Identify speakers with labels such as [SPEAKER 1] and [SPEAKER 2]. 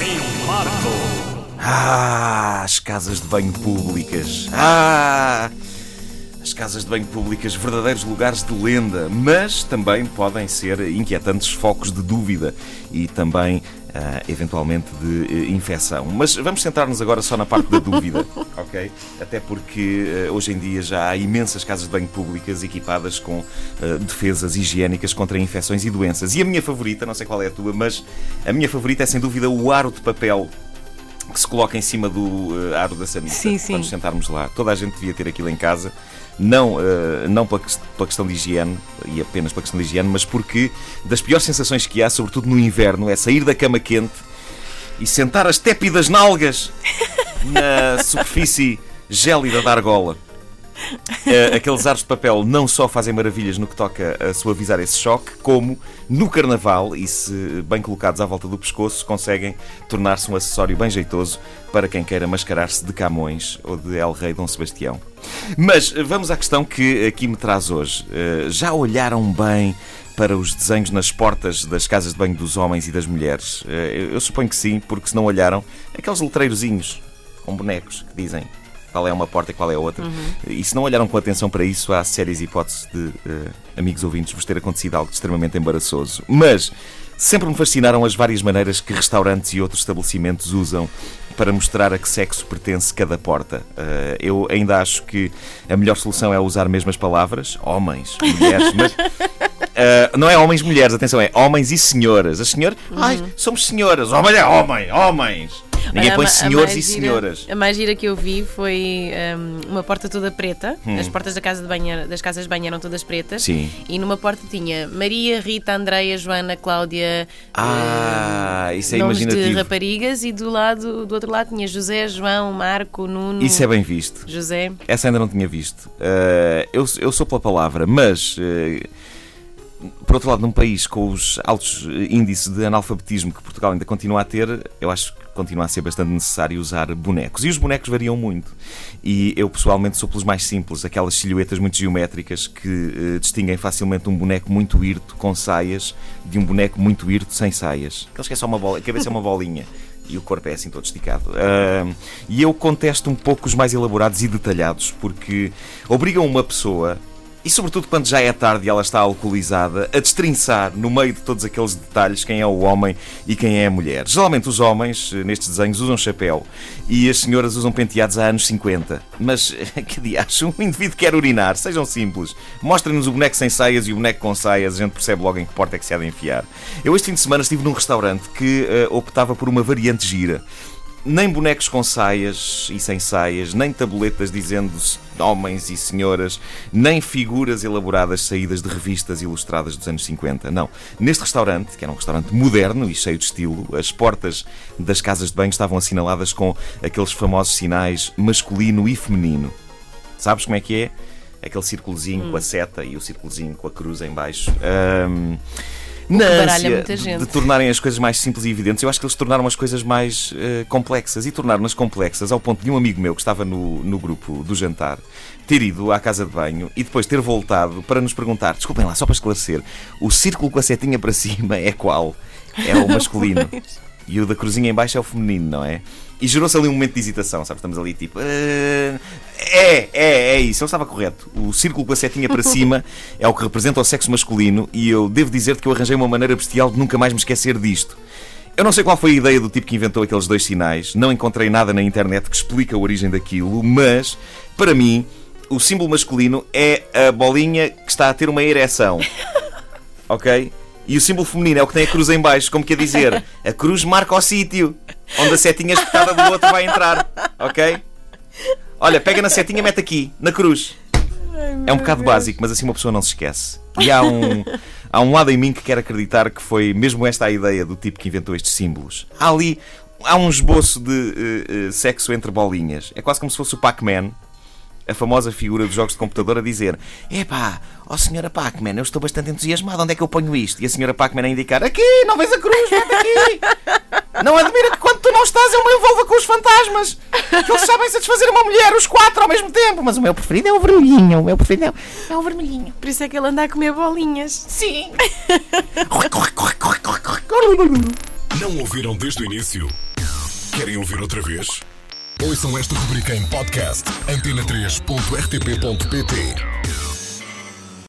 [SPEAKER 1] em Marco.
[SPEAKER 2] Ah, as casas de banho públicas. Ah, as casas de banho públicas, verdadeiros lugares de lenda, mas também podem ser inquietantes focos de dúvida e também, eventualmente, de eh, infecção. Mas vamos centrar-nos agora só na parte da dúvida, ok? Até porque eh, hoje em dia já há imensas casas de banho públicas equipadas com defesas higiênicas contra infecções e doenças. E a minha favorita, não sei qual é a tua, mas a minha favorita é sem dúvida o aro de papel que se coloca em cima do eh, aro da sanita
[SPEAKER 3] Sim, sim.
[SPEAKER 2] nos sentarmos lá. Toda a gente devia ter aquilo em casa, não, eh, não pela, pela questão de higiene, e apenas pela questão de higiene, mas porque das piores sensações que há, sobretudo no inverno, é sair da cama quente e sentar as tépidas nalgas na superfície gélida da argola. Eh, aqueles aros de papel não só fazem maravilhas no que toca a suavizar esse choque, como no carnaval, e se bem colocados à volta do pescoço, conseguem tornar-se um acessório bem jeitoso para quem queira mascarar-se de Camões ou de El Rei Dom Sebastião. Mas eh, vamos à questão que aqui me traz hoje. Eh, Já olharam bem para os desenhos nas portas das casas de banho dos homens e das mulheres? Eu suponho que sim, porque se não olharam, aqueles letreirozinhos com bonecos que dizem qual é uma porta e qual é a outra. E se não olharam com atenção para isso, há sérias hipóteses de, eh, amigos ouvintes, vos ter acontecido algo extremamente embaraçoso. Mas sempre me fascinaram as várias maneiras que restaurantes e outros estabelecimentos usam para mostrar a que sexo pertence cada porta. Eh, eu ainda acho que a melhor solução é usar mesmo as palavras, homens, mulheres, mas Uh, não é homens e mulheres, atenção, é homens e senhoras. As senhoras, ai, somos senhoras. Homem é homem, homens. Ninguém
[SPEAKER 3] Olha,
[SPEAKER 2] põe
[SPEAKER 3] a ma- a
[SPEAKER 2] senhores e
[SPEAKER 3] gira-
[SPEAKER 2] senhoras.
[SPEAKER 3] A mais gira que eu vi foi hum, uma porta toda preta.
[SPEAKER 2] Hum.
[SPEAKER 3] As portas da casa de banho, das casas de banho eram todas pretas.
[SPEAKER 2] Sim.
[SPEAKER 3] E numa porta tinha Maria, Rita, Andreia, Joana, Cláudia.
[SPEAKER 2] Ah,
[SPEAKER 3] hum,
[SPEAKER 2] isso é
[SPEAKER 3] nomes de
[SPEAKER 2] imaginativo.
[SPEAKER 3] raparigas e do lado do outro lado tinha José, João, Marco, Nuno.
[SPEAKER 2] Isso é bem visto.
[SPEAKER 3] José.
[SPEAKER 2] Essa ainda não tinha visto. Uh, eu, eu sou pela palavra, mas. uh, por outro lado, num país com os altos índices de analfabetismo que Portugal ainda continua a ter, eu acho continua a ser bastante necessário usar bonecos. E os bonecos variam muito. E eu, pessoalmente, sou pelos mais simples, aquelas silhuetas muito geométricas que eh, distinguem facilmente um boneco muito hirto com saias de um boneco muito hirto sem saias. Aqueles que é só uma bola, a cabeça é uma bolinha. E o corpo é assim todo esticado. Ah, e eu contesto um pouco os mais elaborados e detalhados, porque obrigam uma pessoa e sobretudo quando já é tarde e ela está alcoolizada, a destrinçar no meio de todos aqueles detalhes quem é o homem e quem é a mulher. Geralmente os homens, eh, nestes desenhos, usam chapéu e as senhoras usam penteados há anos 50. Mas, que dias, um indivíduo quer urinar, sejam simples. Mostrem-nos o boneco sem saias e o boneco com saias, a gente percebe logo em que porta é que se há de enfiar. Eu este fim de semana estive num restaurante que eh, optava por uma variante gira nem bonecos com saias e sem saias, nem tabuletas dizendo homens e senhoras, nem figuras elaboradas saídas de revistas ilustradas dos anos 50. Não. Neste restaurante, que era um restaurante moderno e cheio de estilo, as portas das casas de banho estavam assinaladas com aqueles famosos sinais masculino e feminino. Sabes como é que é? Aquele círculozinho com a seta e o círculozinho com a cruz em baixo. Ahm, na ânsia de- tornarem as coisas mais simples e evidentes, eu acho que eles tornaram as coisas mais eh, complexas e tornaram-nas complexas ao ponto de um amigo meu que estava no, no grupo do jantar ter ido à casa de banho e depois ter voltado para nos perguntar: desculpem lá, só para esclarecer, o círculo com a setinha para cima é qual? É o masculino. E o da cruzinha em baixo é o feminino, não é? E gerou-se ali um momento de hesitação, sabe? Estamos ali tipo. "Ah, é, é, é isso, ele estava correto. O círculo com a setinha para cima é o que representa o sexo masculino e eu devo dizer-te que eu arranjei uma maneira bestial de nunca mais me esquecer disto. Eu não sei qual foi a ideia do tipo que inventou aqueles dois sinais, não encontrei nada na internet que explique a origem daquilo, mas, para mim, o símbolo masculino é a bolinha que está a ter uma ereção. Ok? E o símbolo feminino é o que tem a cruz em baixo, como quer dizer, a cruz marca o sítio onde a setinha espetada do outro vai entrar. Ok? Olha, pega na setinha, mete aqui, na cruz. É um bocado básico, mas assim uma pessoa não se esquece. E há um, há um lado em mim que quer acreditar que foi mesmo esta a ideia do tipo que inventou estes símbolos. Há ali há um esboço de eh, eh, sexo entre bolinhas. É quase como se fosse o Pac-Man, a famosa figura dos jogos de computador, a dizer: Epá, ó senhora Pac-Man, eu estou bastante entusiasmado, onde é que eu ponho isto? E a senhora Pac-Man a indicar: Aqui, não vês a cruz, mete aqui! Não admira que quando tu não estás eu me envolva com os fantasmas! Que eles sabem satisfazer uma mulher, os quatro ao mesmo tempo! Mas o meu preferido é o vermelhinho, o meu preferido é o- é o vermelhinho.
[SPEAKER 3] Por isso é que ele anda a comer bolinhas.
[SPEAKER 2] Sim! corre, corre, corre, corre, corre, corre.
[SPEAKER 1] Não ouviram desde o início? Querem ouvir outra vez? Ouçam esta rubrica em podcast antena3.rtp.pt